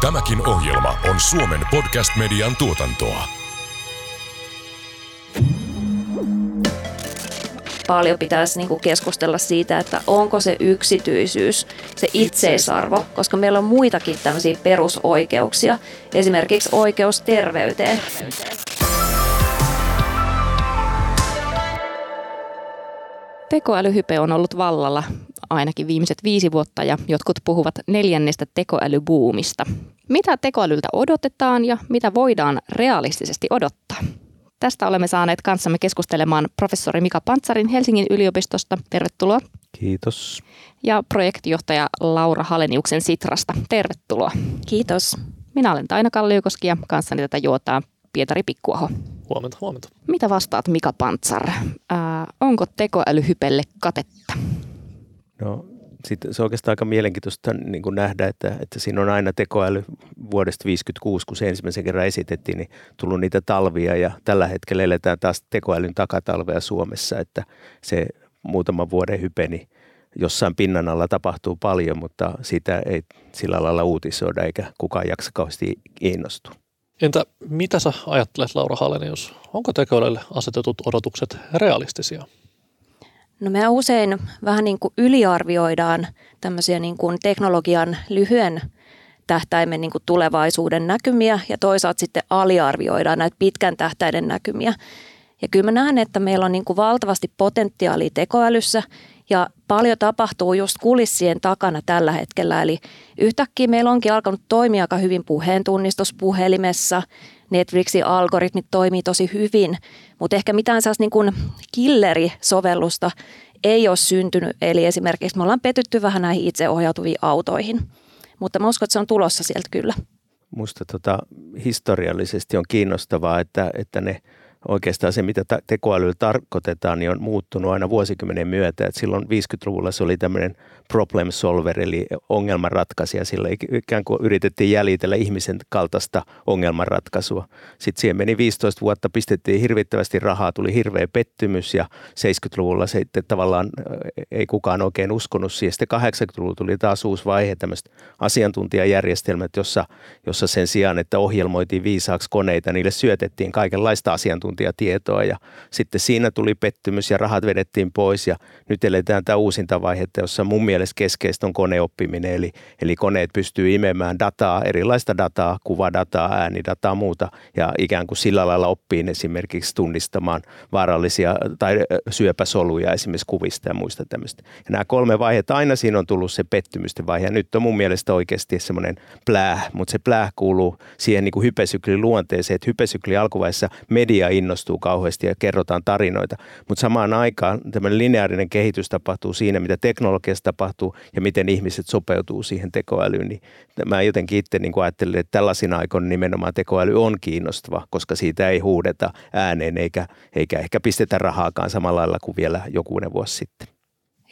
Tämäkin ohjelma on Suomen podcast-median tuotantoa. paljon pitäisi niin kuin keskustella siitä, että onko se yksityisyys se itseisarvo, koska meillä on muitakin tämmöisiä perusoikeuksia, esimerkiksi oikeus terveyteen. Tekoälyhype on ollut vallalla ainakin viimeiset viisi vuotta ja jotkut puhuvat neljännestä tekoälybuumista. Mitä tekoälyltä odotetaan ja mitä voidaan realistisesti odottaa? Tästä olemme saaneet kanssamme keskustelemaan professori Mika Pantsarin Helsingin yliopistosta. Tervetuloa. Kiitos. Ja projektijohtaja Laura Haleniuksen Sitrasta. Tervetuloa. Kiitos. Minä olen Taina Kalliokoski ja kanssani tätä juotaa Pietari Pikkuaho. Huomenta, huomenta. Mitä vastaat Mika Pantsar? Ää, onko tekoälyhypelle katetta? No sitten se on oikeastaan aika mielenkiintoista niin kuin nähdä, että, että siinä on aina tekoäly vuodesta 1956, kun se ensimmäisen kerran esitettiin, niin tullut niitä talvia ja tällä hetkellä eletään taas tekoälyn takatalvea Suomessa, että se muutaman vuoden hypeni jossain pinnan alla tapahtuu paljon, mutta sitä ei sillä lailla uutisoida eikä kukaan jaksa kauheasti innostua. Entä mitä sä ajattelet, Laura Halenius? Onko tekoälylle asetetut odotukset realistisia? No me usein vähän niin kuin yliarvioidaan tämmöisiä niin kuin teknologian lyhyen tähtäimen niin kuin tulevaisuuden näkymiä ja toisaalta sitten aliarvioidaan näitä pitkän tähtäiden näkymiä. Ja kyllä mä näen, että meillä on niin kuin valtavasti potentiaalia tekoälyssä ja paljon tapahtuu just kulissien takana tällä hetkellä. Eli yhtäkkiä meillä onkin alkanut toimia aika hyvin puheentunnistus. Netflixin algoritmit toimii tosi hyvin, mutta ehkä mitään sellaista niin kuin killeri-sovellusta ei ole syntynyt. Eli esimerkiksi me ollaan petytty vähän näihin itseohjautuviin autoihin. Mutta mä uskon, että se on tulossa sieltä kyllä. Musta tota, historiallisesti on kiinnostavaa, että, että ne – oikeastaan se, mitä tekoälyllä tarkoitetaan, niin on muuttunut aina vuosikymmenen myötä. Et silloin 50-luvulla se oli tämmöinen problem solver, eli ongelmanratkaisija. Sillä ikään kuin yritettiin jäljitellä ihmisen kaltaista ongelmanratkaisua. Sitten siihen meni 15 vuotta, pistettiin hirvittävästi rahaa, tuli hirveä pettymys ja 70-luvulla sitten tavallaan ei kukaan oikein uskonut siihen. Sitten 80-luvulla tuli taas uusi vaihe, tämmöiset asiantuntijajärjestelmät, jossa, jossa sen sijaan, että ohjelmoitiin viisaaksi koneita, niille syötettiin kaikenlaista asiantuntijatietoa ja sitten siinä tuli pettymys ja rahat vedettiin pois ja nyt eletään tämä uusinta vaihetta, jossa mun mielestä keskeistä on koneoppiminen, eli, eli koneet pystyy imemään dataa, erilaista dataa, kuvadataa, äänidataa, muuta, ja ikään kuin sillä lailla oppii esimerkiksi tunnistamaan vaarallisia tai syöpäsoluja esimerkiksi kuvista ja muista tämmöistä. Ja nämä kolme vaihetta, aina siinä on tullut se pettymysten vaihe, ja nyt on mun mielestä oikeasti semmoinen plää, mutta se plää kuuluu siihen niin kuin hypesyklin luonteeseen, että hypesykli alkuvaiheessa media innostuu kauheasti ja kerrotaan tarinoita, mutta samaan aikaan tämmöinen lineaarinen kehitys tapahtuu siinä, mitä teknologiassa tapahtuu, ja miten ihmiset sopeutuu siihen tekoälyyn. Niin mä jotenkin itse niin ajattelin, että tällaisina aikoina nimenomaan tekoäly on kiinnostava, koska siitä ei huudeta ääneen eikä, eikä ehkä pistetä rahaakaan samalla lailla kuin vielä jokunen vuosi sitten.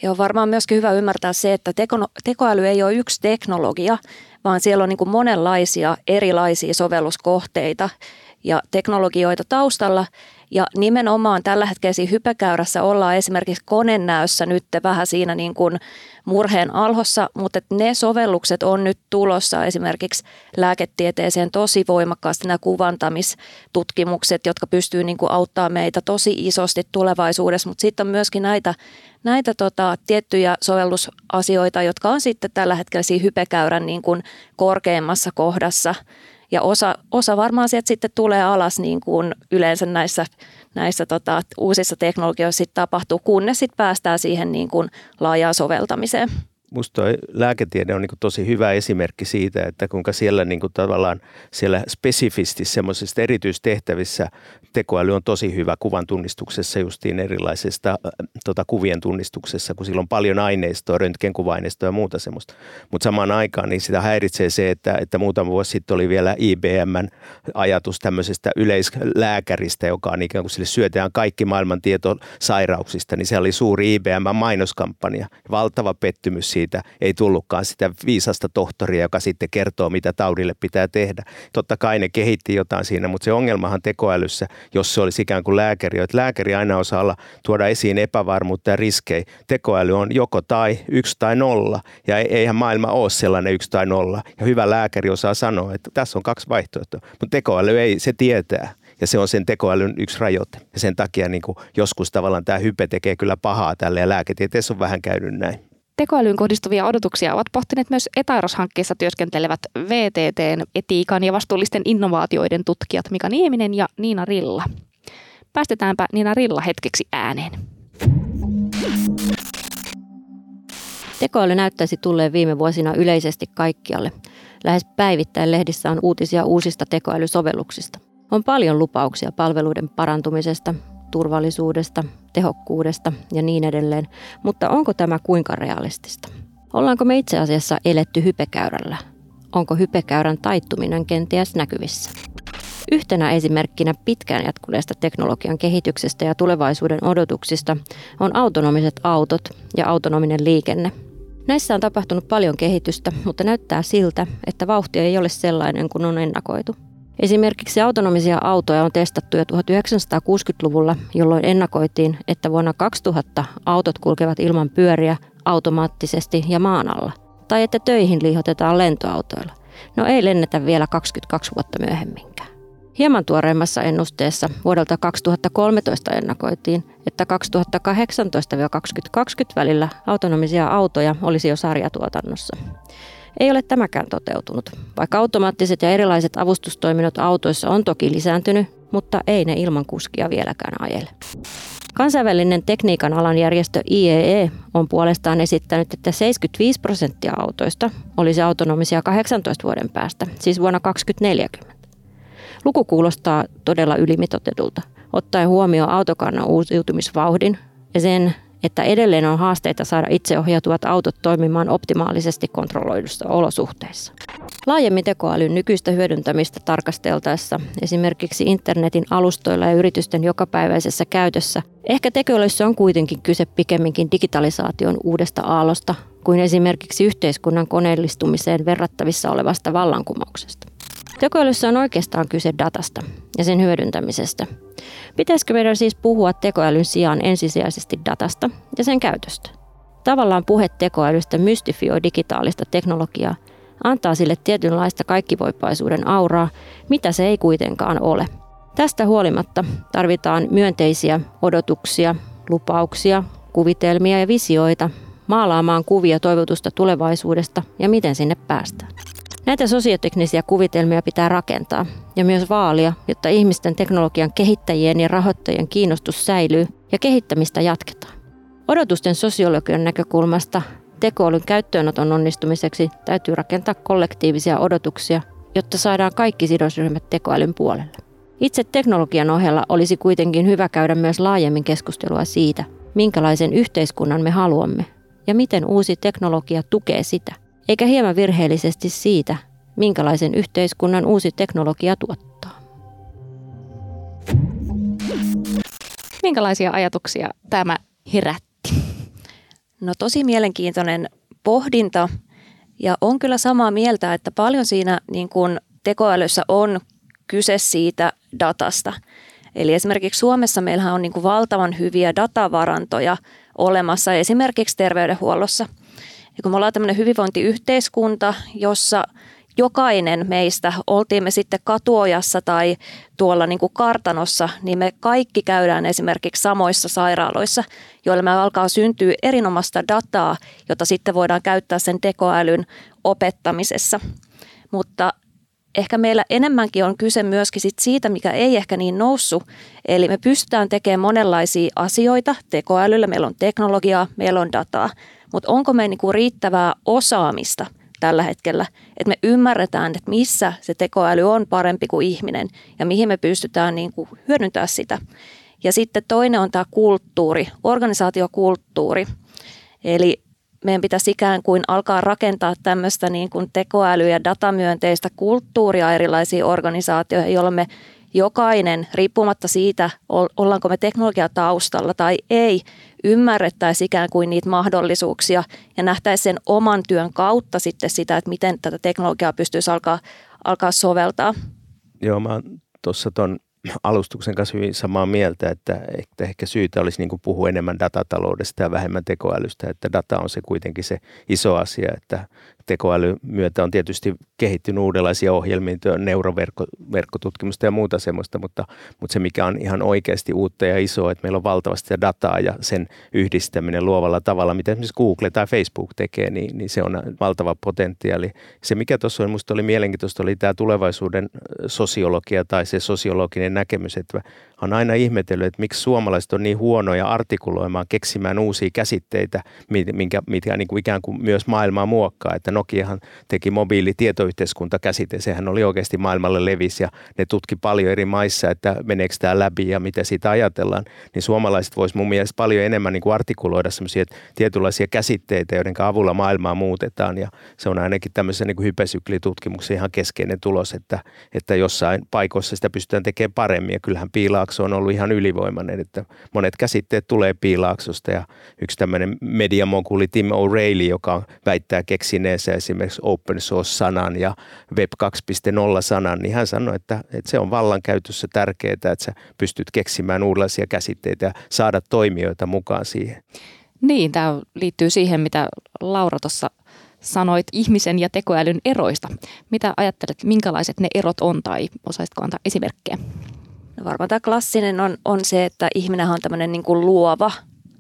Joo, varmaan myöskin hyvä ymmärtää se, että teko, tekoäly ei ole yksi teknologia, vaan siellä on niin monenlaisia erilaisia sovelluskohteita ja teknologioita taustalla – ja nimenomaan tällä hetkellä siinä hypekäyrässä ollaan esimerkiksi konenäössä nyt vähän siinä niin kuin murheen alhossa, mutta ne sovellukset on nyt tulossa esimerkiksi lääketieteeseen tosi voimakkaasti nämä kuvantamistutkimukset, jotka pystyy niin kuin auttaa meitä tosi isosti tulevaisuudessa, mutta sitten on myöskin näitä, näitä tota, tiettyjä sovellusasioita, jotka on sitten tällä hetkellä siinä hypekäyrän niin kuin korkeimmassa kohdassa – ja osa, osa varmaan sieltä sitten tulee alas niin kuin yleensä näissä, näissä tota, uusissa teknologioissa sitten tapahtuu, kunnes sitten päästään siihen niin kuin laajaan soveltamiseen. Musta lääketiede on niin tosi hyvä esimerkki siitä, että kuinka siellä niin kuin tavallaan siellä spesifisti semmoisista erityistehtävissä tekoäly on tosi hyvä kuvan tunnistuksessa justiin erilaisista tota, kuvien tunnistuksessa, kun sillä on paljon aineistoa, röntgenkuvaineistoa ja muuta semmoista. Mutta samaan aikaan niin sitä häiritsee se, että, että muutama vuosi sitten oli vielä IBMn ajatus tämmöisestä yleislääkäristä, joka on ikään kuin sille syötetään kaikki maailman tieto sairauksista, niin se oli suuri IBM mainoskampanja. Valtava pettymys siitä ei tullutkaan sitä viisasta tohtoria, joka sitten kertoo, mitä taudille pitää tehdä. Totta kai ne kehitti jotain siinä, mutta se ongelmahan tekoälyssä, jos se olisi ikään kuin lääkäri, että lääkäri aina osaa olla, tuoda esiin epävarmuutta ja riskejä. Tekoäly on joko tai, yksi tai nolla, ja eihän maailma ole sellainen yksi tai nolla. Ja hyvä lääkäri osaa sanoa, että tässä on kaksi vaihtoehtoa, mutta tekoäly ei, se tietää. Ja se on sen tekoälyn yksi rajoite. Ja sen takia niin kuin joskus tavallaan tämä hype tekee kyllä pahaa tälle ja lääketieteessä on vähän käynyt näin. Tekoälyyn kohdistuvia odotuksia ovat pohtineet myös Etairos-hankkeessa työskentelevät VTTn etiikan ja vastuullisten innovaatioiden tutkijat Mika Nieminen ja Niina Rilla. Päästetäänpä Niina Rilla hetkeksi ääneen. Tekoäly näyttäisi tulleen viime vuosina yleisesti kaikkialle. Lähes päivittäin lehdissä on uutisia uusista tekoälysovelluksista. On paljon lupauksia palveluiden parantumisesta, turvallisuudesta, tehokkuudesta ja niin edelleen, mutta onko tämä kuinka realistista? Ollaanko me itse asiassa eletty hypekäyrällä? Onko hypekäyrän taittuminen kenties näkyvissä? Yhtenä esimerkkinä pitkään jatkuneesta teknologian kehityksestä ja tulevaisuuden odotuksista on autonomiset autot ja autonominen liikenne. Näissä on tapahtunut paljon kehitystä, mutta näyttää siltä, että vauhti ei ole sellainen kuin on ennakoitu. Esimerkiksi autonomisia autoja on testattu jo 1960-luvulla, jolloin ennakoitiin, että vuonna 2000 autot kulkevat ilman pyöriä automaattisesti ja maan alla. Tai että töihin liihotetaan lentoautoilla. No ei lennetä vielä 22 vuotta myöhemminkään. Hieman tuoreimmassa ennusteessa vuodelta 2013 ennakoitiin, että 2018-2020 välillä autonomisia autoja olisi jo sarjatuotannossa. Ei ole tämäkään toteutunut. Vaikka automaattiset ja erilaiset avustustoiminnot autoissa on toki lisääntynyt, mutta ei ne ilman kuskia vieläkään ajele. Kansainvälinen tekniikan alan järjestö IEE e on puolestaan esittänyt, että 75 prosenttia autoista olisi autonomisia 18 vuoden päästä, siis vuonna 2040. Luku kuulostaa todella ylimitotetulta, ottaen huomioon autokannan uusiutumisvauhdin ja sen, että edelleen on haasteita saada itseohjautuvat autot toimimaan optimaalisesti kontrolloidussa olosuhteissa. Laajemmin tekoälyn nykyistä hyödyntämistä tarkasteltaessa, esimerkiksi internetin alustoilla ja yritysten jokapäiväisessä käytössä, ehkä tekoälyssä on kuitenkin kyse pikemminkin digitalisaation uudesta aallosta kuin esimerkiksi yhteiskunnan koneellistumiseen verrattavissa olevasta vallankumouksesta. Tekoälyssä on oikeastaan kyse datasta ja sen hyödyntämisestä. Pitäisikö meidän siis puhua tekoälyn sijaan ensisijaisesti datasta ja sen käytöstä? Tavallaan puhe tekoälystä mystifioi digitaalista teknologiaa, antaa sille tietynlaista kaikkivoipaisuuden auraa, mitä se ei kuitenkaan ole. Tästä huolimatta tarvitaan myönteisiä odotuksia, lupauksia, kuvitelmia ja visioita maalaamaan kuvia toivotusta tulevaisuudesta ja miten sinne päästään. Näitä sosioteknisiä kuvitelmia pitää rakentaa ja myös vaalia, jotta ihmisten teknologian kehittäjien ja rahoittajien kiinnostus säilyy ja kehittämistä jatketaan. Odotusten sosiologian näkökulmasta tekoälyn käyttöönoton onnistumiseksi täytyy rakentaa kollektiivisia odotuksia, jotta saadaan kaikki sidosryhmät tekoälyn puolelle. Itse teknologian ohella olisi kuitenkin hyvä käydä myös laajemmin keskustelua siitä, minkälaisen yhteiskunnan me haluamme ja miten uusi teknologia tukee sitä – eikä hieman virheellisesti siitä, minkälaisen yhteiskunnan uusi teknologia tuottaa. Minkälaisia ajatuksia tämä herätti? No tosi mielenkiintoinen pohdinta ja on kyllä samaa mieltä, että paljon siinä niin kuin tekoälyssä on kyse siitä datasta. Eli esimerkiksi Suomessa meillähän on niin kuin valtavan hyviä datavarantoja olemassa esimerkiksi terveydenhuollossa – ja kun me ollaan tämmöinen hyvinvointiyhteiskunta, jossa jokainen meistä, oltiin me sitten katuojassa tai tuolla niin kuin kartanossa, niin me kaikki käydään esimerkiksi samoissa sairaaloissa, joilla me alkaa syntyä erinomaista dataa, jota sitten voidaan käyttää sen tekoälyn opettamisessa. Mutta ehkä meillä enemmänkin on kyse myöskin sit siitä, mikä ei ehkä niin noussut. Eli me pystytään tekemään monenlaisia asioita tekoälyllä. Meillä on teknologiaa, meillä on dataa – mutta onko meillä niinku riittävää osaamista tällä hetkellä, että me ymmärretään, että missä se tekoäly on parempi kuin ihminen ja mihin me pystytään niinku hyödyntämään sitä. Ja sitten toinen on tämä kulttuuri, organisaatiokulttuuri. Eli meidän pitäisi ikään kuin alkaa rakentaa tämmöistä niin kuin tekoäly- ja datamyönteistä kulttuuria erilaisiin organisaatioihin, jolloin me jokainen, riippumatta siitä, ollaanko me teknologiataustalla tai ei, ymmärrettäisiin ikään kuin niitä mahdollisuuksia ja nähtäisiin sen oman työn kautta sitten sitä, että miten tätä teknologiaa pystyisi alkaa, alkaa soveltaa. Joo, mä tuossa tuon alustuksen kanssa hyvin samaa mieltä, että, että ehkä syytä olisi niin puhua enemmän datataloudesta ja vähemmän tekoälystä, että data on se kuitenkin se iso asia, että tekoäly myötä on tietysti kehittynyt uudenlaisia ohjelmia, neuroverkkotutkimusta ja muuta semmoista, mutta, mutta se mikä on ihan oikeasti uutta ja isoa, että meillä on valtavasti dataa ja sen yhdistäminen luovalla tavalla, mitä esimerkiksi Google tai Facebook tekee, niin, niin se on valtava potentiaali. Se mikä tuossa minusta oli mielenkiintoista, oli tämä tulevaisuuden sosiologia tai se sosiologinen näkemys, että on aina ihmetellyt, että miksi suomalaiset on niin huonoja artikuloimaan, keksimään uusia käsitteitä, minkä, mitkä niin kuin ikään kuin myös maailmaa muokkaa. Että Nokiahan teki mobiilitietoyhteiskuntakäsite, sehän oli oikeasti maailmalle levis ja ne tutki paljon eri maissa, että meneekö tämä läpi ja mitä siitä ajatellaan. Niin suomalaiset vois mun mielestä paljon enemmän niin kuin artikuloida sellaisia tietynlaisia käsitteitä, joiden avulla maailmaa muutetaan ja se on ainakin tämmöisen niin hypesyklitutkimuksen ihan keskeinen tulos, että, että jossain paikoissa sitä pystytään tekemään paremmin ja kyllähän piilaa piilaakso on ollut ihan ylivoimainen, että monet käsitteet tulee piilaaksosta ja yksi tämmöinen mediamoguli Tim O'Reilly, joka väittää keksineensä esimerkiksi open source-sanan ja web 2.0-sanan, niin hän sanoi, että, että se on vallankäytössä tärkeää, että sä pystyt keksimään uudenlaisia käsitteitä ja saada toimijoita mukaan siihen. Niin, tämä liittyy siihen, mitä Laura tuossa sanoit ihmisen ja tekoälyn eroista. Mitä ajattelet, minkälaiset ne erot on tai osaisitko antaa esimerkkejä? No varmaan tämä klassinen on, on se, että ihminen on tämmöinen niin kuin luova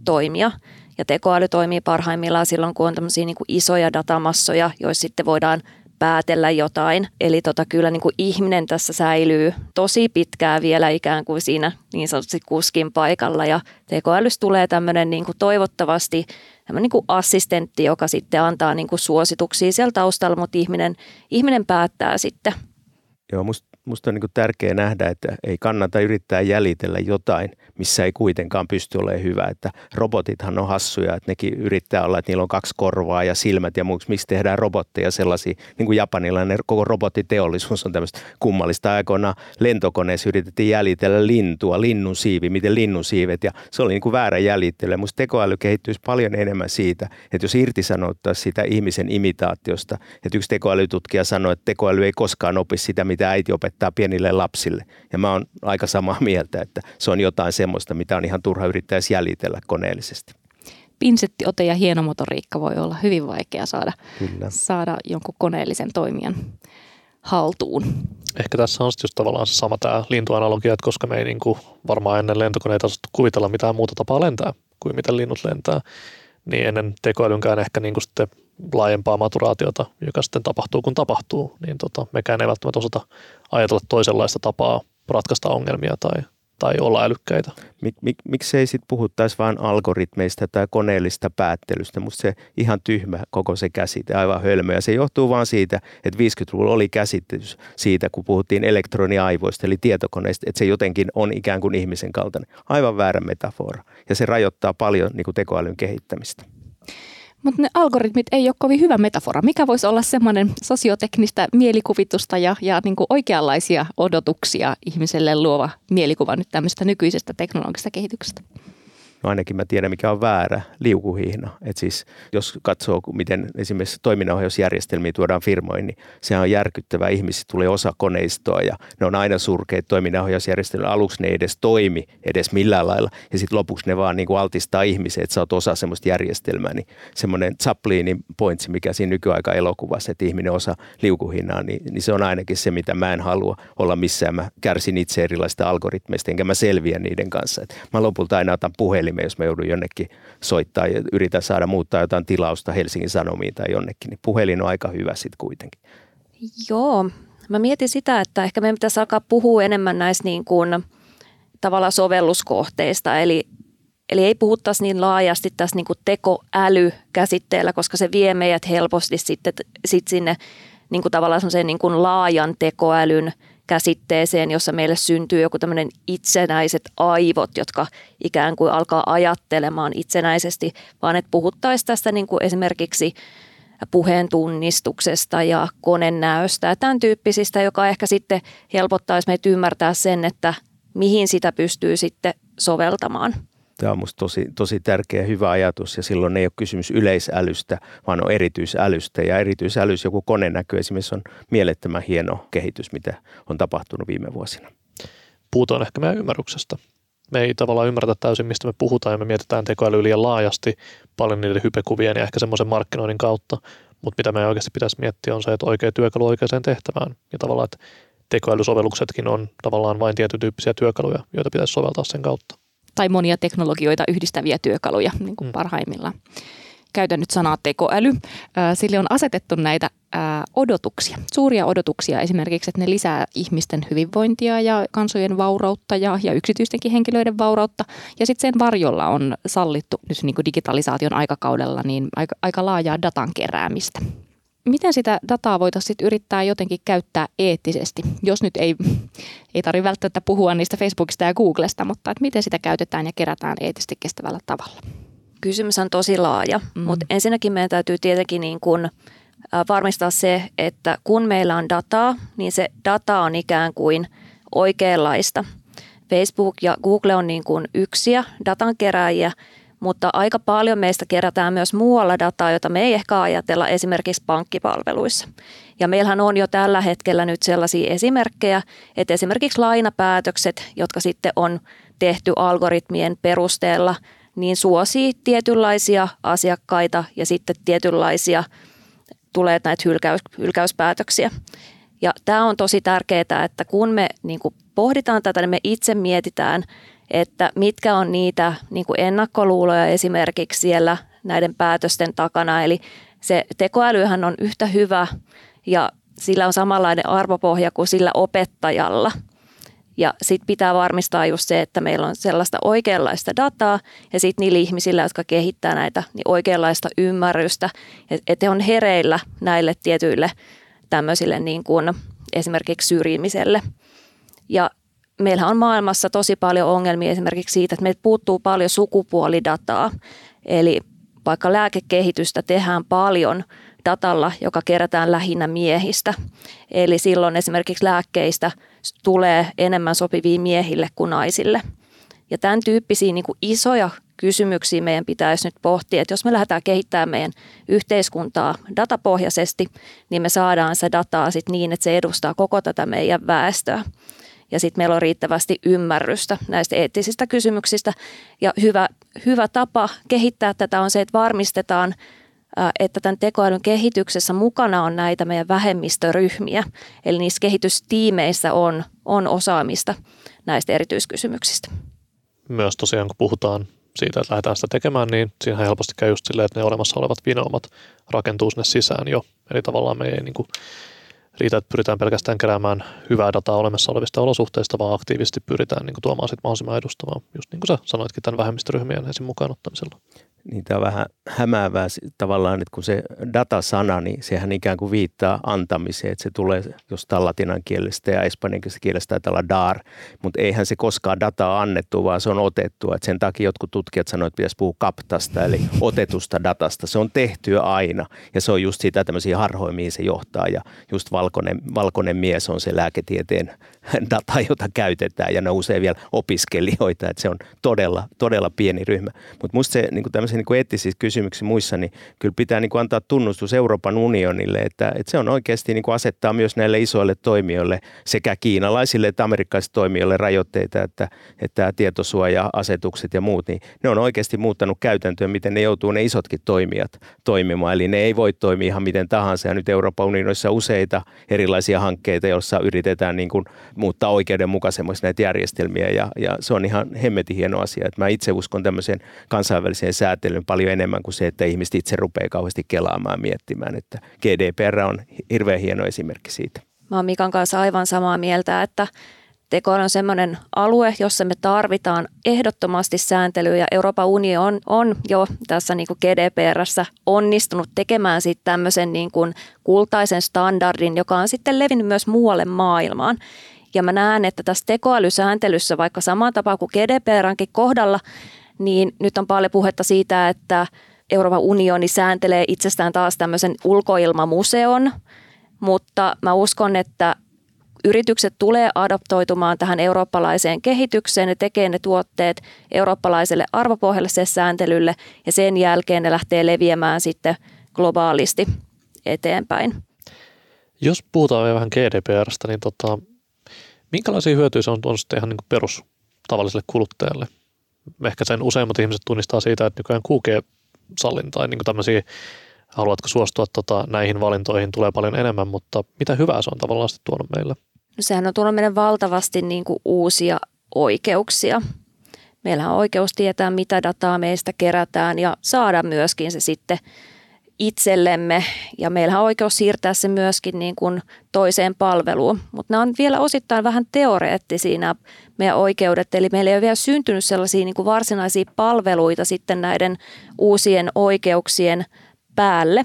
toimija ja tekoäly toimii parhaimmillaan silloin, kun on tämmöisiä niin kuin isoja datamassoja, joissa sitten voidaan päätellä jotain. Eli tota, kyllä niin kuin ihminen tässä säilyy tosi pitkään vielä ikään kuin siinä niin sanotusti kuskin paikalla ja tekoälystä tulee tämmöinen niin kuin toivottavasti tämmöinen niin kuin assistentti, joka sitten antaa niin kuin suosituksia siellä taustalla, mutta ihminen, ihminen päättää sitten. Joo, musta musta on niin tärkeää nähdä, että ei kannata yrittää jäljitellä jotain, missä ei kuitenkaan pysty olemaan hyvä. Että robotithan on hassuja, että nekin yrittää olla, että niillä on kaksi korvaa ja silmät ja muuksi. Miksi tehdään robotteja sellaisia, niin kuin japanilainen koko robottiteollisuus on tämmöistä kummallista. Aikoina lentokoneessa yritettiin jäljitellä lintua, linnun siivi, miten linnun siivet ja se oli niin kuin väärä jäljittely. Musta tekoäly kehittyisi paljon enemmän siitä, että jos irtisanottaisiin sitä ihmisen imitaatiosta, että yksi tekoälytutkija sanoi, että tekoäly ei koskaan opi sitä, mitä äiti opettaa opettaa pienille lapsille. Ja mä oon aika samaa mieltä, että se on jotain semmoista, mitä on ihan turha yrittää jäljitellä koneellisesti. Pinsettiote ja hienomotoriikka voi olla hyvin vaikea saada, Kyllä. saada jonkun koneellisen toimijan haltuun. Ehkä tässä on just tavallaan se sama tämä lintuanalogia, että koska me ei niin kuin varmaan ennen lentokoneita osattu kuvitella mitään muuta tapaa lentää kuin miten linnut lentää, niin ennen tekoälynkään ehkä niin kuin sitten laajempaa maturaatiota, joka sitten tapahtuu kun tapahtuu, niin tota, mekään ei välttämättä osata ajatella toisenlaista tapaa ratkaista ongelmia tai, tai olla älykkäitä. Mik, mik, miksei sitten puhuttaisi vain algoritmeista tai koneellista päättelystä? Musta se ihan tyhmä koko se käsite, aivan hölmö. Ja se johtuu vain siitä, että 50-luvulla oli käsitys siitä, kun puhuttiin elektroniaivoista, eli tietokoneista, että se jotenkin on ikään kuin ihmisen kaltainen. Aivan väärä metafora. Ja se rajoittaa paljon niin kuin tekoälyn kehittämistä. Mutta ne algoritmit ei ole kovin hyvä metafora. Mikä voisi olla semmoinen sosioteknistä mielikuvitusta ja, ja niin kuin oikeanlaisia odotuksia ihmiselle luova mielikuva nyt tämmöisestä nykyisestä teknologisesta kehityksestä? No ainakin mä tiedän, mikä on väärä liukuhihna. Et siis jos katsoo, miten esimerkiksi toiminnanohjausjärjestelmiä tuodaan firmoihin, niin se on järkyttävää. Ihmisistä tulee osa koneistoa ja ne on aina surkeita toiminnanohjausjärjestelmiä. Aluksi ne ei edes toimi edes millään lailla ja sitten lopuksi ne vaan niin altistaa ihmisiä, että sä oot osa semmoista järjestelmää. Niin semmoinen Chaplinin pointsi, mikä siinä nykyaika elokuvassa, että ihminen osa liukuhinnaa, niin, niin se on ainakin se, mitä mä en halua olla missään. Mä kärsin itse erilaisista algoritmeista, enkä mä selviä niiden kanssa. Et mä lopulta aina otan puhelin puhelimeen, jos mä joudun jonnekin soittaa ja yritän saada muuttaa jotain tilausta Helsingin Sanomiin tai jonnekin, niin puhelin on aika hyvä sitten kuitenkin. Joo, mä mietin sitä, että ehkä meidän pitäisi alkaa puhua enemmän näistä niin kuin tavallaan sovelluskohteista, eli Eli ei puhuttaisi niin laajasti tässä niin kuin tekoäly-käsitteellä, koska se vie meidät helposti sitten sit sinne niin kuin tavallaan niin kuin laajan tekoälyn käsitteeseen, jossa meille syntyy joku tämmöinen itsenäiset aivot, jotka ikään kuin alkaa ajattelemaan itsenäisesti, vaan että puhuttaisiin tästä niin kuin esimerkiksi puheen tunnistuksesta ja konenäöstä ja tämän tyyppisistä, joka ehkä sitten helpottaisi meitä ymmärtää sen, että mihin sitä pystyy sitten soveltamaan. Tämä on minusta tosi, tosi tärkeä hyvä ajatus ja silloin ei ole kysymys yleisälystä, vaan on erityisälystä. Ja erityisälys, joku konenäkö esimerkiksi on mielettömän hieno kehitys, mitä on tapahtunut viime vuosina. Puhutaan ehkä meidän ymmärryksestä. Me ei tavallaan ymmärrä täysin, mistä me puhutaan ja me mietitään tekoälyä liian laajasti paljon niiden hypekuvien ja ehkä semmoisen markkinoinnin kautta. Mutta mitä me oikeasti pitäisi miettiä on se, että oikea työkalu oikeaan tehtävään. Ja tavallaan, että tekoälysovelluksetkin on tavallaan vain tietyn tyyppisiä työkaluja, joita pitäisi soveltaa sen kautta tai monia teknologioita yhdistäviä työkaluja niin kuin mm. parhaimmillaan. Käytän nyt sanaa tekoäly. Sille on asetettu näitä odotuksia, suuria odotuksia esimerkiksi, että ne lisää ihmisten hyvinvointia ja kansojen vaurautta ja, ja yksityistenkin henkilöiden vaurautta. Ja sitten sen varjolla on sallittu nyt niin kuin digitalisaation aikakaudella niin aika, aika laajaa datan keräämistä miten sitä dataa voitaisiin yrittää jotenkin käyttää eettisesti, jos nyt ei, ei tarvitse välttämättä puhua niistä Facebookista ja Googlesta, mutta että miten sitä käytetään ja kerätään eettisesti kestävällä tavalla? Kysymys on tosi laaja, mm. mutta ensinnäkin meidän täytyy tietenkin niin kuin varmistaa se, että kun meillä on dataa, niin se data on ikään kuin oikeanlaista. Facebook ja Google on niin kuin yksiä datan keräjiä, mutta aika paljon meistä kerätään myös muualla dataa, jota me ei ehkä ajatella esimerkiksi pankkipalveluissa. Ja meillähän on jo tällä hetkellä nyt sellaisia esimerkkejä, että esimerkiksi lainapäätökset, jotka sitten on tehty algoritmien perusteella, niin suosii tietynlaisia asiakkaita ja sitten tietynlaisia tulee näitä hylkäys, hylkäyspäätöksiä. Ja tämä on tosi tärkeää, että kun me niin pohditaan tätä, niin me itse mietitään – että mitkä on niitä niin kuin ennakkoluuloja esimerkiksi siellä näiden päätösten takana. Eli se tekoälyhän on yhtä hyvä ja sillä on samanlainen arvopohja kuin sillä opettajalla. Ja sitten pitää varmistaa just se, että meillä on sellaista oikeanlaista dataa ja sitten niillä ihmisillä, jotka kehittää näitä, niin oikeanlaista ymmärrystä, että on hereillä näille tietyille tämmöisille niin kuin esimerkiksi syrjimiselle. Ja meillä on maailmassa tosi paljon ongelmia esimerkiksi siitä, että meiltä puuttuu paljon sukupuolidataa. Eli vaikka lääkekehitystä tehdään paljon datalla, joka kerätään lähinnä miehistä. Eli silloin esimerkiksi lääkkeistä tulee enemmän sopivia miehille kuin naisille. Ja tämän tyyppisiä niin kuin isoja kysymyksiä meidän pitäisi nyt pohtia, että jos me lähdetään kehittämään meidän yhteiskuntaa datapohjaisesti, niin me saadaan se dataa sit niin, että se edustaa koko tätä meidän väestöä ja sitten meillä on riittävästi ymmärrystä näistä eettisistä kysymyksistä. Ja hyvä, hyvä tapa kehittää tätä on se, että varmistetaan, että tämän tekoälyn kehityksessä mukana on näitä meidän vähemmistöryhmiä. Eli niissä kehitystiimeissä on, on osaamista näistä erityiskysymyksistä. Myös tosiaan, kun puhutaan siitä, että lähdetään sitä tekemään, niin siinä helposti käy just silleen, että ne olemassa olevat vinoumat rakentuu sinne sisään jo. Eli tavallaan me ei niin kuin riitä, että pyritään pelkästään keräämään hyvää dataa olemassa olevista olosuhteista, vaan aktiivisesti pyritään niin kuin, tuomaan sit mahdollisimman edustavaa, just niin kuin sä sanoitkin tämän vähemmistöryhmien esim. mukaan ottamisella niin tämä on vähän hämäävää tavallaan, että kun se datasana, niin sehän ikään kuin viittaa antamiseen, että se tulee jostain latinan kielestä ja espanjan kielestä taitaa olla dar, mutta eihän se koskaan dataa annettu, vaan se on otettu. että sen takia jotkut tutkijat sanoivat, että pitäisi puhua kaptasta, eli otetusta datasta. Se on tehty aina ja se on just sitä tämmöisiä harhoja, mihin se johtaa ja just valkoinen, valkoinen mies on se lääketieteen data, jota käytetään ja ne usein vielä opiskelijoita, että se on todella, todella pieni ryhmä. Mutta musta se niin tämmöisiä niin eettisissä kysymyksissä muissa, niin kyllä pitää niin kuin antaa tunnustus Euroopan unionille, että, että se on oikeasti niin kuin asettaa myös näille isoille toimijoille sekä kiinalaisille että amerikkalaisille toimijoille rajoitteita, että, että tietosuoja-asetukset ja muut, niin ne on oikeasti muuttanut käytäntöä, miten ne joutuu ne isotkin toimijat toimimaan. Eli ne ei voi toimia ihan miten tahansa. Ja nyt Euroopan unionissa useita erilaisia hankkeita, joissa yritetään niin kuin muuttaa oikeudenmukaisemmaksi näitä järjestelmiä ja, ja se on ihan hemmetin hieno asia. Että mä itse uskon tämmöiseen kansainväliseen säätelyyn paljon enemmän kuin se, että ihmiset itse rupeaa kauheasti kelaamaan miettimään, että GDPR on hirveän hieno esimerkki siitä. Mä oon Mikan kanssa aivan samaa mieltä, että tekoäly on sellainen alue, jossa me tarvitaan ehdottomasti sääntelyä ja Euroopan unioni on, on jo tässä niin kuin GDPRssä onnistunut tekemään sitten tämmöisen niin kuin kultaisen standardin, joka on sitten levinnyt myös muualle maailmaan. Ja mä näen, että tässä tekoälysääntelyssä, vaikka samaan tapaan kuin GDPRankin kohdalla, niin nyt on paljon puhetta siitä, että Euroopan unioni sääntelee itsestään taas tämmöisen ulkoilmamuseon, mutta mä uskon, että yritykset tulee adaptoitumaan tähän eurooppalaiseen kehitykseen ja tekee ne tuotteet eurooppalaiselle arvopohjaiselle sääntelylle ja sen jälkeen ne lähtee leviämään sitten globaalisti eteenpäin. Jos puhutaan vielä vähän GDPRstä, niin tota, minkälaisia hyötyjä se on, on sitten ihan niin perus tavalliselle kuluttajalle? Ehkä sen useimmat ihmiset tunnistaa siitä, että nykyään QG-sallin tai niin tämmöisiä haluatko suostua tota, näihin valintoihin, tulee paljon enemmän, mutta mitä hyvää se on tavallaan sitten tuonut meille? No sehän on tuonut meille valtavasti niin kuin uusia oikeuksia. Meillä on oikeus tietää, mitä dataa meistä kerätään ja saada myöskin se sitten itsellemme ja meillä on oikeus siirtää se myöskin niin kuin toiseen palveluun. Mutta nämä on vielä osittain vähän teoreettisia nämä meidän oikeudet, eli meillä ei ole vielä syntynyt sellaisia niin kuin varsinaisia palveluita sitten näiden uusien oikeuksien päälle.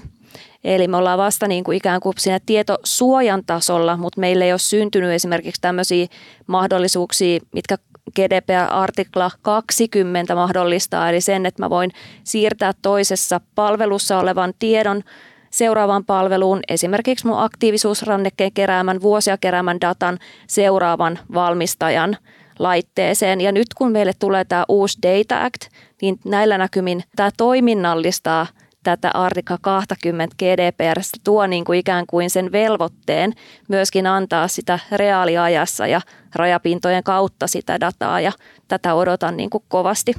Eli me ollaan vasta niin kuin ikään kuin siinä tietosuojan tasolla, mutta meillä ei ole syntynyt esimerkiksi tämmöisiä mahdollisuuksia, mitkä GDPR-artikla 20 mahdollistaa, eli sen, että mä voin siirtää toisessa palvelussa olevan tiedon seuraavaan palveluun, esimerkiksi mun aktiivisuusrannekkeen keräämän, vuosia keräämän datan seuraavan valmistajan laitteeseen. Ja nyt kun meille tulee tämä uusi Data Act, niin näillä näkymin tämä toiminnallistaa – tätä artikla 20 GDPR tuo niin kuin ikään kuin sen velvoitteen myöskin antaa sitä reaaliajassa ja rajapintojen kautta sitä dataa ja tätä odotan niin kuin kovasti.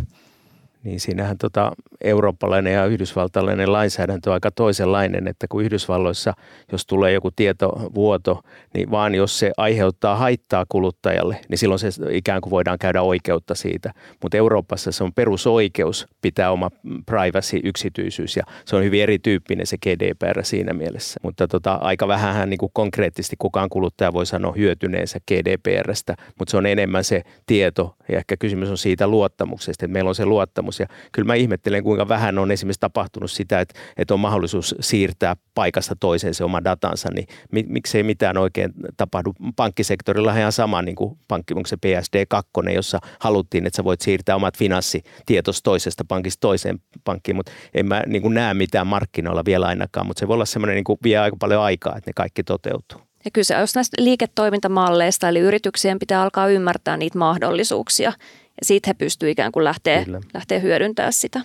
Niin siinähän tota eurooppalainen ja yhdysvaltalainen lainsäädäntö on aika toisenlainen, että kun Yhdysvalloissa, jos tulee joku tietovuoto, niin vaan jos se aiheuttaa haittaa kuluttajalle, niin silloin se ikään kuin voidaan käydä oikeutta siitä. Mutta Euroopassa se on perusoikeus pitää oma privacy, yksityisyys ja se on hyvin erityyppinen se GDPR siinä mielessä. Mutta tota, aika vähän niin kuin konkreettisesti kukaan kuluttaja voi sanoa hyötyneensä GDPRstä, mutta se on enemmän se tieto ja ehkä kysymys on siitä luottamuksesta, että meillä on se luottamus ja kyllä mä ihmettelen, kuinka vähän on esimerkiksi tapahtunut sitä, että, että on mahdollisuus siirtää paikasta toiseen se oma datansa, niin miksei mitään oikein tapahdu. Pankkisektorilla ihan sama, niin kuin pankki, onko se PSD2, jossa haluttiin, että sä voit siirtää omat finanssitietos toisesta pankista toiseen pankkiin, mutta en mä niin kuin näe mitään markkinoilla vielä ainakaan, mutta se voi olla semmoinen, niin kuin vie aika paljon aikaa, että ne kaikki toteutuu. Ja kyse on näistä liiketoimintamalleista, eli yrityksien pitää alkaa ymmärtää niitä mahdollisuuksia. Ja siitä he pystyvät ikään kuin lähteä, lähteä hyödyntämään sitä.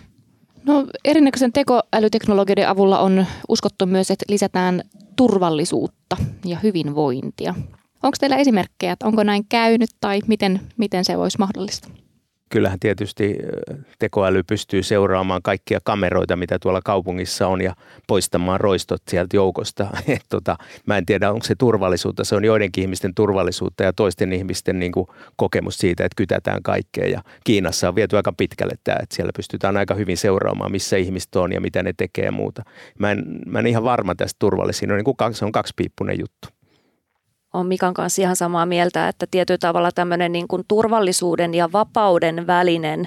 No erinäköisen tekoälyteknologioiden avulla on uskottu myös, että lisätään turvallisuutta ja hyvinvointia. Onko teillä esimerkkejä, että onko näin käynyt tai miten, miten se voisi mahdollista? Kyllähän tietysti tekoäly pystyy seuraamaan kaikkia kameroita, mitä tuolla kaupungissa on ja poistamaan roistot sieltä joukosta. Et tota, mä en tiedä, onko se turvallisuutta. Se on joidenkin ihmisten turvallisuutta ja toisten ihmisten niin kuin, kokemus siitä, että kytätään kaikkea. Ja Kiinassa on viety aika pitkälle tämä, että siellä pystytään aika hyvin seuraamaan, missä ihmiset on ja mitä ne tekee ja muuta. Mä en, mä en ihan varma tästä turvallisuudesta. On niin kuin, se on kaksipiippunen juttu on Mikan kanssa ihan samaa mieltä, että tietyllä tavalla tämmöinen niin kuin turvallisuuden ja vapauden välinen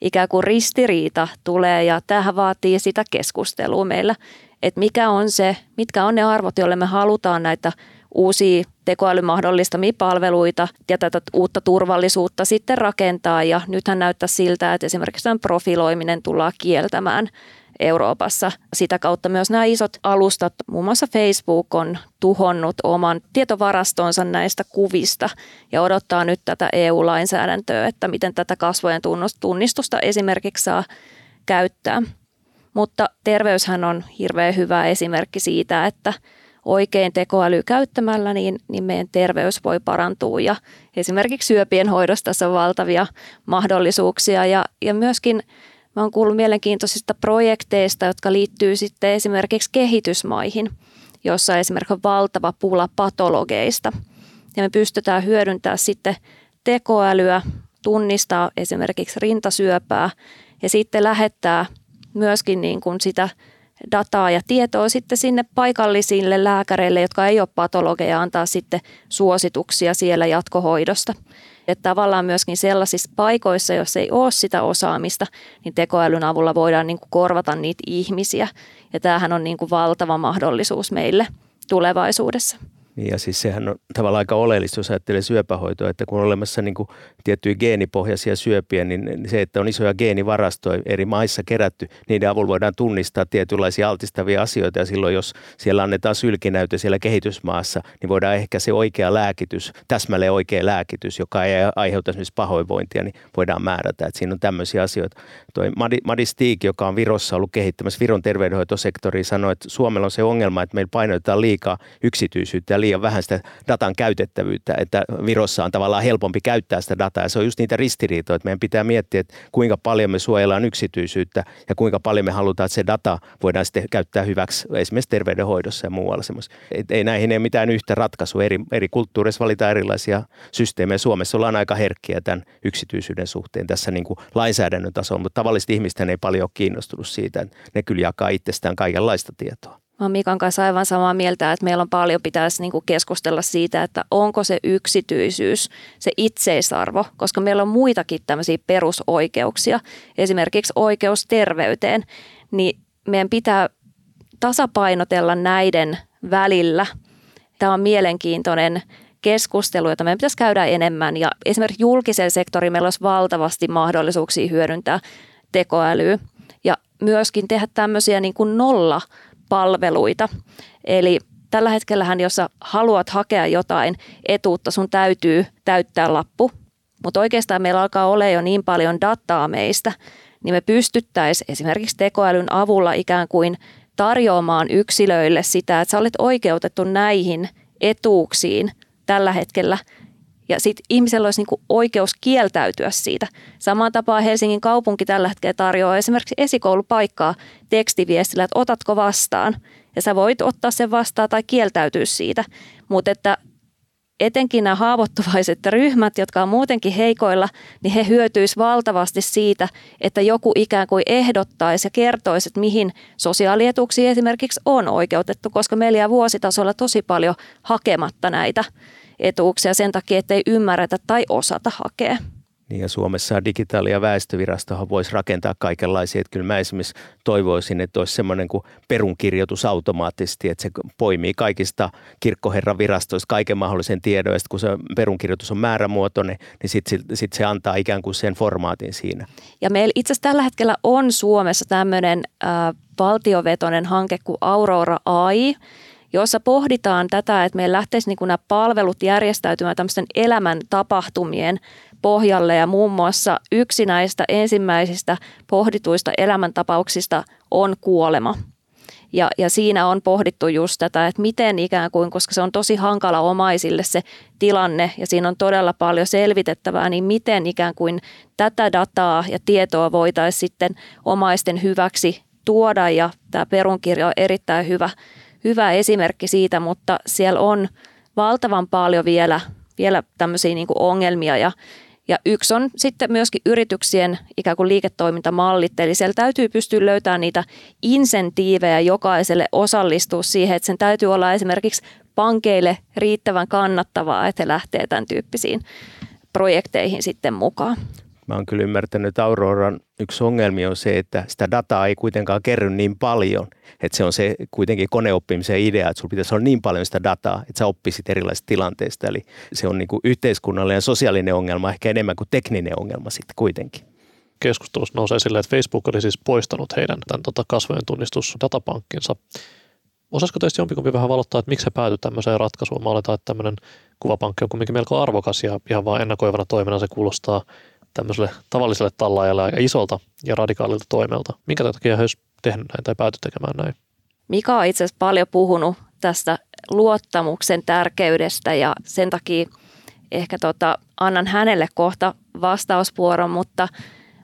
ikään kuin ristiriita tulee ja tähän vaatii sitä keskustelua meillä, että mikä on se, mitkä on ne arvot, joille me halutaan näitä uusia tekoälymahdollistamia palveluita ja tätä uutta turvallisuutta sitten rakentaa. Ja nythän näyttää siltä, että esimerkiksi tämän profiloiminen tullaan kieltämään Euroopassa. Sitä kautta myös nämä isot alustat, muun muassa Facebook on tuhonnut oman tietovarastonsa näistä kuvista ja odottaa nyt tätä EU-lainsäädäntöä, että miten tätä kasvojen tunnistusta esimerkiksi saa käyttää. Mutta terveyshän on hirveän hyvä esimerkki siitä, että oikein tekoäly käyttämällä, niin, niin meidän terveys voi parantua ja esimerkiksi syöpien hoidossa tässä on valtavia mahdollisuuksia ja, ja myöskin Mä oon kuullut mielenkiintoisista projekteista, jotka liittyy sitten esimerkiksi kehitysmaihin, jossa esimerkiksi on valtava pula patologeista. Ja me pystytään hyödyntämään sitten tekoälyä, tunnistaa esimerkiksi rintasyöpää ja sitten lähettää myöskin niin kuin sitä dataa ja tietoa sitten sinne paikallisille lääkäreille, jotka ei ole patologeja, antaa sitten suosituksia siellä jatkohoidosta. Että tavallaan myöskin sellaisissa paikoissa, jos ei ole sitä osaamista, niin tekoälyn avulla voidaan niin kuin korvata niitä ihmisiä. Ja tämähän on niin kuin valtava mahdollisuus meille tulevaisuudessa. Niin ja siis sehän on tavallaan aika oleellista, jos ajattelee syöpähoitoa, että kun on olemassa niin kuin tiettyjä geenipohjaisia syöpiä, niin se, että on isoja geenivarastoja eri maissa kerätty, niiden avulla voidaan tunnistaa tietynlaisia altistavia asioita ja silloin jos siellä annetaan sylkinäytö siellä kehitysmaassa, niin voidaan ehkä se oikea lääkitys, täsmälleen oikea lääkitys, joka ei aiheuta esimerkiksi pahoinvointia, niin voidaan määrätä, että siinä on tämmöisiä asioita. Toi Madi, Madi joka on Virossa ollut kehittämässä Viron terveydenhoitosektoria, sanoi, että Suomella on se ongelma, että meillä painotetaan liikaa yksityisyyttä liian vähän sitä datan käytettävyyttä, että Virossa on tavallaan helpompi käyttää sitä dataa ja se on just niitä ristiriitoja, että meidän pitää miettiä, että kuinka paljon me suojellaan yksityisyyttä ja kuinka paljon me halutaan, että se data voidaan sitten käyttää hyväksi esimerkiksi terveydenhoidossa ja muualla semmoista. Ei näihin ei mitään yhtä ratkaisua, eri, eri kulttuureissa valitaan erilaisia systeemejä. Suomessa ollaan aika herkkiä tämän yksityisyyden suhteen tässä niin kuin lainsäädännön tasolla, mutta tavallisesti ihmisten ei paljon ole kiinnostunut siitä, ne kyllä jakaa itsestään kaikenlaista tietoa. Mä Mikan kanssa aivan samaa mieltä, että meillä on paljon pitäisi niin kuin keskustella siitä, että onko se yksityisyys, se itseisarvo, koska meillä on muitakin tämmöisiä perusoikeuksia, esimerkiksi oikeus terveyteen, niin meidän pitää tasapainotella näiden välillä. Tämä on mielenkiintoinen keskustelu, jota meidän pitäisi käydä enemmän ja esimerkiksi julkisen sektorin meillä olisi valtavasti mahdollisuuksia hyödyntää tekoälyä ja myöskin tehdä tämmöisiä niin kuin nolla palveluita. Eli tällä hetkellähän, jos sä haluat hakea jotain etuutta, sun täytyy täyttää lappu. Mutta oikeastaan meillä alkaa olla jo niin paljon dataa meistä, niin me pystyttäisiin esimerkiksi tekoälyn avulla ikään kuin tarjoamaan yksilöille sitä, että sä olet oikeutettu näihin etuuksiin tällä hetkellä – ja sitten ihmisellä olisi niinku oikeus kieltäytyä siitä. Samaan tapaan Helsingin kaupunki tällä hetkellä tarjoaa esimerkiksi esikoulupaikkaa tekstiviestillä, että otatko vastaan. Ja sä voit ottaa sen vastaan tai kieltäytyä siitä. Mutta että etenkin nämä haavoittuvaiset ryhmät, jotka on muutenkin heikoilla, niin he hyötyisivät valtavasti siitä, että joku ikään kuin ehdottaisi ja kertoisi, että mihin sosiaalietuuksiin esimerkiksi on oikeutettu, koska meillä jää vuositasolla tosi paljon hakematta näitä etuuksia sen takia, että ei ymmärretä tai osata hakea. Niin ja Suomessa digitaali- ja väestövirastohan voisi rakentaa kaikenlaisia. Että kyllä mä esimerkiksi toivoisin, että olisi semmoinen kuin perunkirjoitus automaattisesti, että se poimii kaikista kirkkoherran virastoista kaiken mahdollisen tiedon. Ja kun se perunkirjoitus on määrämuotoinen, niin sitten sit, sit se antaa ikään kuin sen formaatin siinä. Ja meillä itse asiassa tällä hetkellä on Suomessa tämmöinen äh, valtiovetoinen hanke kuin Aurora AI, jossa pohditaan tätä, että meillä lähtisi niin nämä palvelut järjestäytymään tämmöisten elämän tapahtumien pohjalle ja muun muassa yksi näistä ensimmäisistä pohdituista elämäntapauksista on kuolema. Ja, ja siinä on pohdittu just tätä, että miten ikään kuin, koska se on tosi hankala omaisille se tilanne ja siinä on todella paljon selvitettävää, niin miten ikään kuin tätä dataa ja tietoa voitaisiin sitten omaisten hyväksi tuoda ja tämä perunkirja on erittäin hyvä hyvä esimerkki siitä, mutta siellä on valtavan paljon vielä, vielä tämmöisiä niin kuin ongelmia ja, ja yksi on sitten myöskin yrityksien ikään kuin liiketoimintamallit, eli siellä täytyy pystyä löytämään niitä insentiivejä jokaiselle osallistua siihen, että sen täytyy olla esimerkiksi pankeille riittävän kannattavaa, että he lähtee tämän tyyppisiin projekteihin sitten mukaan. Mä oon kyllä ymmärtänyt, että Auroran yksi ongelmi on se, että sitä dataa ei kuitenkaan kerry niin paljon. Että se on se kuitenkin koneoppimisen idea, että sulla pitäisi olla niin paljon sitä dataa, että sä oppisit erilaisista tilanteista. Eli se on niin kuin yhteiskunnallinen ja sosiaalinen ongelma ehkä enemmän kuin tekninen ongelma sitten kuitenkin keskustelussa nousee esille, että Facebook oli siis poistanut heidän tämän tota, kasvojen tunnistusdatapankkinsa. Osaisiko teistä jompikumpi vähän valottaa, että miksi he päätyivät tämmöiseen ratkaisuun? Mä oletan, että tämmöinen kuvapankki on kuitenkin melko arvokas ja ihan vaan ennakoivana toimena se kuulostaa tämmöiselle tavalliselle tallaajalle aika isolta ja radikaalilta toimelta. Minkä takia he tehnyt näin tai pääty tekemään näin? Mika on itse asiassa paljon puhunut tästä luottamuksen tärkeydestä ja sen takia ehkä tota, annan hänelle kohta vastausvuoron, mutta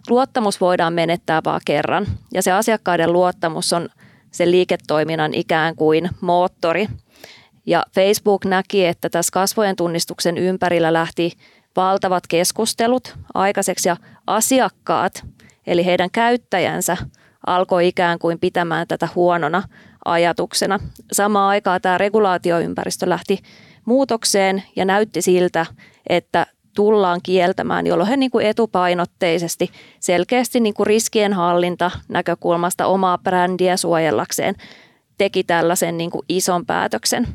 luottamus voidaan menettää vaan kerran. Ja se asiakkaiden luottamus on sen liiketoiminnan ikään kuin moottori. Ja Facebook näki, että tässä kasvojen tunnistuksen ympärillä lähti valtavat keskustelut aikaiseksi ja asiakkaat, eli heidän käyttäjänsä, alkoi ikään kuin pitämään tätä huonona ajatuksena. Samaan aikaan tämä regulaatioympäristö lähti muutokseen ja näytti siltä, että tullaan kieltämään, jolloin he niin kuin etupainotteisesti selkeästi niin kuin riskienhallinta näkökulmasta omaa brändiä suojellakseen teki tällaisen niin kuin ison päätöksen.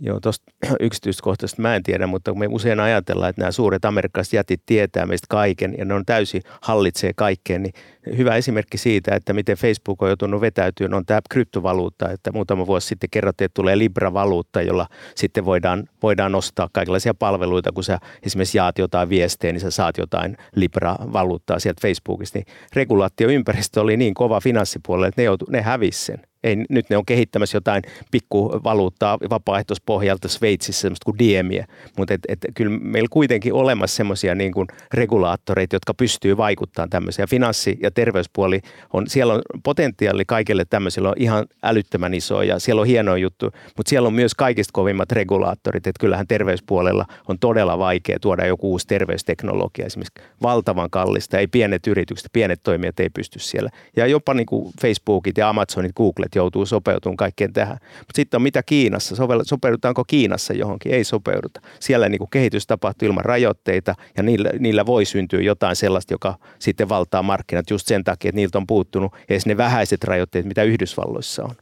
Joo, tuosta yksityiskohtaisesti mä en tiedä, mutta me usein ajatellaan, että nämä suuret amerikkalaiset jätit tietää meistä kaiken ja ne on täysin hallitsee kaikkeen, niin hyvä esimerkki siitä, että miten Facebook on joutunut vetäytyä, on tämä kryptovaluutta, että muutama vuosi sitten kerrottiin, että tulee Libra-valuutta, jolla sitten voidaan, voidaan ostaa kaikenlaisia palveluita, kun sä esimerkiksi jaat jotain viestejä, niin sä saat jotain Libra-valuuttaa sieltä Facebookista, niin regulaatioympäristö oli niin kova finanssipuolella, että ne, joutu, ne hävisi sen ei, nyt ne on kehittämässä jotain pikkuvaluuttaa vapaaehtoispohjalta Sveitsissä, semmoista kuin Diemiä, mutta et, et, kyllä meillä kuitenkin olemassa semmoisia niin kuin regulaattoreita, jotka pystyy vaikuttamaan tämmöisiä. Finanssi- ja terveyspuoli, on, siellä on potentiaali kaikille tämmöisillä on ihan älyttömän iso ja siellä on hieno juttu, mutta siellä on myös kaikista kovimmat regulaattorit, että kyllähän terveyspuolella on todella vaikea tuoda joku uusi terveysteknologia, esimerkiksi valtavan kallista, ei pienet yritykset, pienet toimijat ei pysty siellä. Ja jopa niin kuin Facebookit ja Amazonit, Googlet että joutuu sopeutumaan kaikkeen tähän. Mutta sitten on mitä Kiinassa, sopeudutaanko Kiinassa johonkin? Ei sopeuduta. Siellä niin kuin kehitys tapahtuu ilman rajoitteita ja niillä, niillä voi syntyä jotain sellaista, joka sitten valtaa markkinat just sen takia, että niiltä on puuttunut edes ne vähäiset rajoitteet, mitä Yhdysvalloissa on.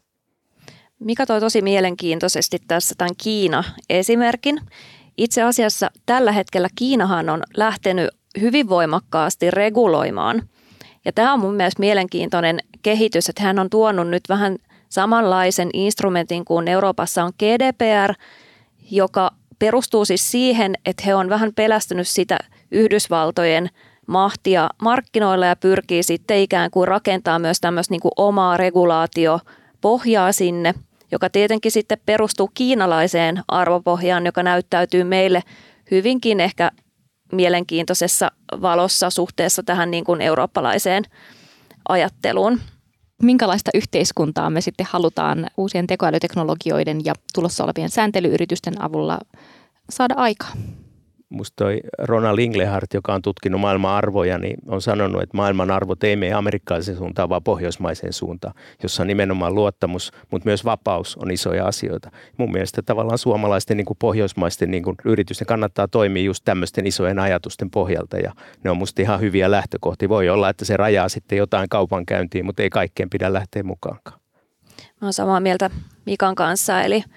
Mika toi tosi mielenkiintoisesti tässä tämän Kiina-esimerkin. Itse asiassa tällä hetkellä Kiinahan on lähtenyt hyvin voimakkaasti reguloimaan. Ja tämä on mun mielestä mielenkiintoinen kehitys, että hän on tuonut nyt vähän samanlaisen instrumentin kuin Euroopassa on GDPR, joka perustuu siis siihen, että he on vähän pelästynyt sitä Yhdysvaltojen mahtia markkinoilla ja pyrkii sitten ikään kuin rakentaa myös tämmöistä niin kuin omaa regulaatiopohjaa sinne, joka tietenkin sitten perustuu kiinalaiseen arvopohjaan, joka näyttäytyy meille hyvinkin ehkä mielenkiintoisessa valossa suhteessa tähän niin kuin eurooppalaiseen ajatteluun. Minkälaista yhteiskuntaa me sitten halutaan uusien tekoälyteknologioiden ja tulossa olevien sääntelyyritysten avulla saada aikaan? Musta toi Ronald Inglehart, joka on tutkinut maailman arvoja, niin on sanonut, että maailman arvot ei mene amerikkalaisen suuntaan, vaan pohjoismaiseen suuntaan, jossa nimenomaan luottamus, mutta myös vapaus on isoja asioita. Mun mielestä tavallaan suomalaisten niin kuin pohjoismaisten niin kuin yritysten kannattaa toimia just tämmöisten isojen ajatusten pohjalta ja ne on musta ihan hyviä lähtökohtia. Voi olla, että se rajaa sitten jotain kaupankäyntiin, mutta ei kaikkeen pidä lähteä mukaankaan. Mä oon samaa mieltä Mikan kanssa, eli –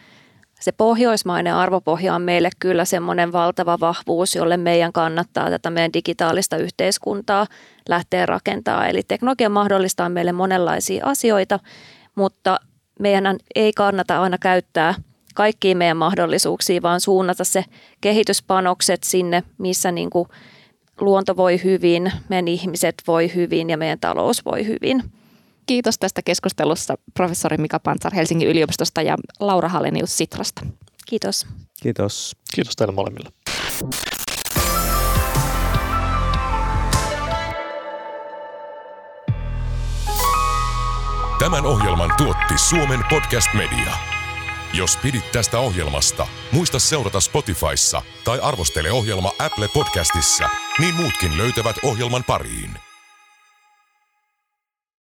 se pohjoismainen arvopohja on meille kyllä semmoinen valtava vahvuus, jolle meidän kannattaa tätä meidän digitaalista yhteiskuntaa lähteä rakentaa. Eli teknologia mahdollistaa meille monenlaisia asioita, mutta meidän ei kannata aina käyttää kaikkiin meidän mahdollisuuksia, vaan suunnata se kehityspanokset sinne, missä niin kuin luonto voi hyvin, meidän ihmiset voi hyvin ja meidän talous voi hyvin. Kiitos tästä keskustelussa professori Mika Pantsar Helsingin yliopistosta ja Laura Hallenius Sitrasta. Kiitos. Kiitos. Kiitos teille molemmille. Tämän ohjelman tuotti Suomen Podcast Media. Jos pidit tästä ohjelmasta, muista seurata Spotifyssa tai arvostele ohjelma Apple Podcastissa, niin muutkin löytävät ohjelman pariin.